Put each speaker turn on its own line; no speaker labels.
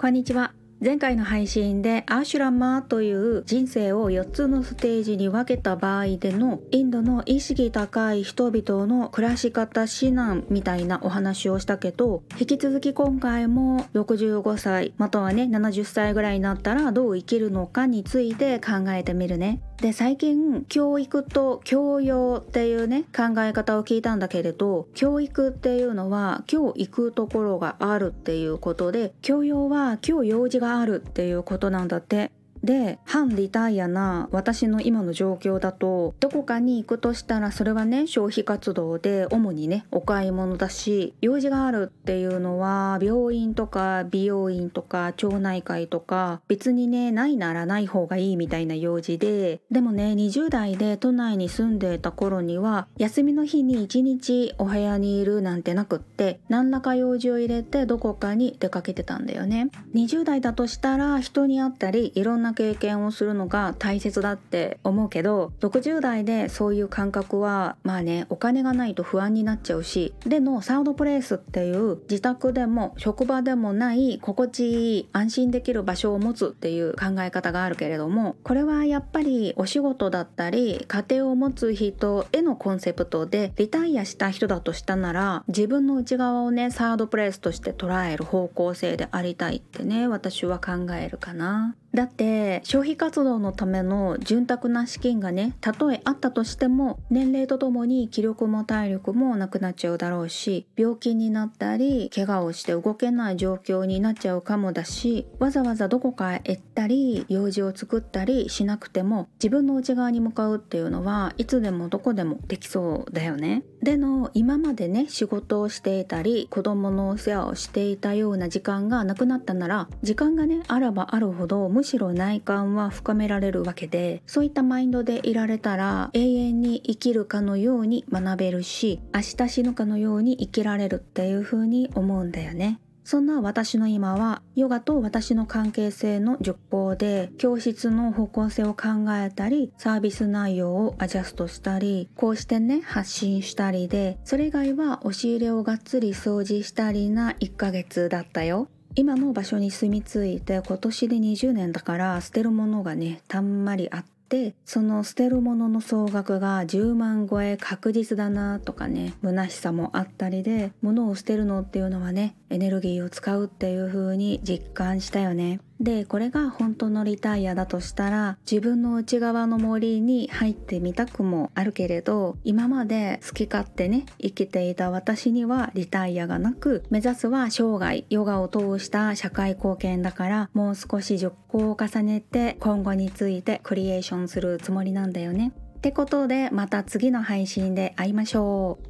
こんにちは前回の配信でアシュラマーという人生を4つのステージに分けた場合でのインドの意識高い人々の暮らし方指南みたいなお話をしたけど引き続き今回も65歳またはね70歳ぐらいになったらどう生きるのかについて考えてみるね。で最近教育と教養っていうね考え方を聞いたんだけれど教育っていうのは今日行くところがあるっていうことで教養は今日用事があるっていうことなんだって。で反リタイアな私の今の状況だとどこかに行くとしたらそれはね消費活動で主にねお買い物だし用事があるっていうのは病院とか美容院とか町内会とか別にねないならない方がいいみたいな用事ででもね20代で都内に住んでた頃には休みの日に1日お部屋にいるなんてなくって何らか用事を入れてどこかに出かけてたんだよね。20代だとしたら人に会ったりいろんなな経験をするのが大切だって思うけど60代でそういう感覚はまあねお金がないと不安になっちゃうしでのサードプレイスっていう自宅でも職場でもない心地いい安心できる場所を持つっていう考え方があるけれどもこれはやっぱりお仕事だったり家庭を持つ人へのコンセプトでリタイアした人だとしたなら自分の内側をねサードプレイスとして捉える方向性でありたいってね私は考えるかな。だって消費活動のための潤沢な資金がねたとえあったとしても年齢とともに気力も体力もなくなっちゃうだろうし病気になったり怪我をして動けない状況になっちゃうかもだしわざわざどこかへ行ったり用事を作ったりしなくても自分の内側に向かうっていうのはいつでもどこでもできそうだよね。での今までね仕事をしていたり子供のお世話をしていたような時間がなくなったなら時間がねあればあるほどむしろ内観は深められるわけでそういったマインドでいられたら永遠に生きるかのように学べるし明日死ぬかのように生きられるっていう風に思うんだよね。そんな私の今はヨガと私の関係性の熟考で教室の方向性を考えたりサービス内容をアジャストしたりこうしてね発信したりでそれ以外は押し入れをがっつり掃除したりな1ヶ月だったよ。今の場所に住み着いて今年で20年だから捨てるものがねたんまりあってでその捨てるものの総額が10万超え確実だなとかね虚しさもあったりで物を捨てるのっていうのはねエネルギーを使うっていう風に実感したよね。でこれが本当のリタイアだとしたら自分の内側の森に入ってみたくもあるけれど今まで好き勝手ね生きていた私にはリタイアがなく目指すは生涯ヨガを通した社会貢献だからもう少し熟考を重ねて今後についてクリエーションするつもりなんだよね。ってことでまた次の配信で会いましょう。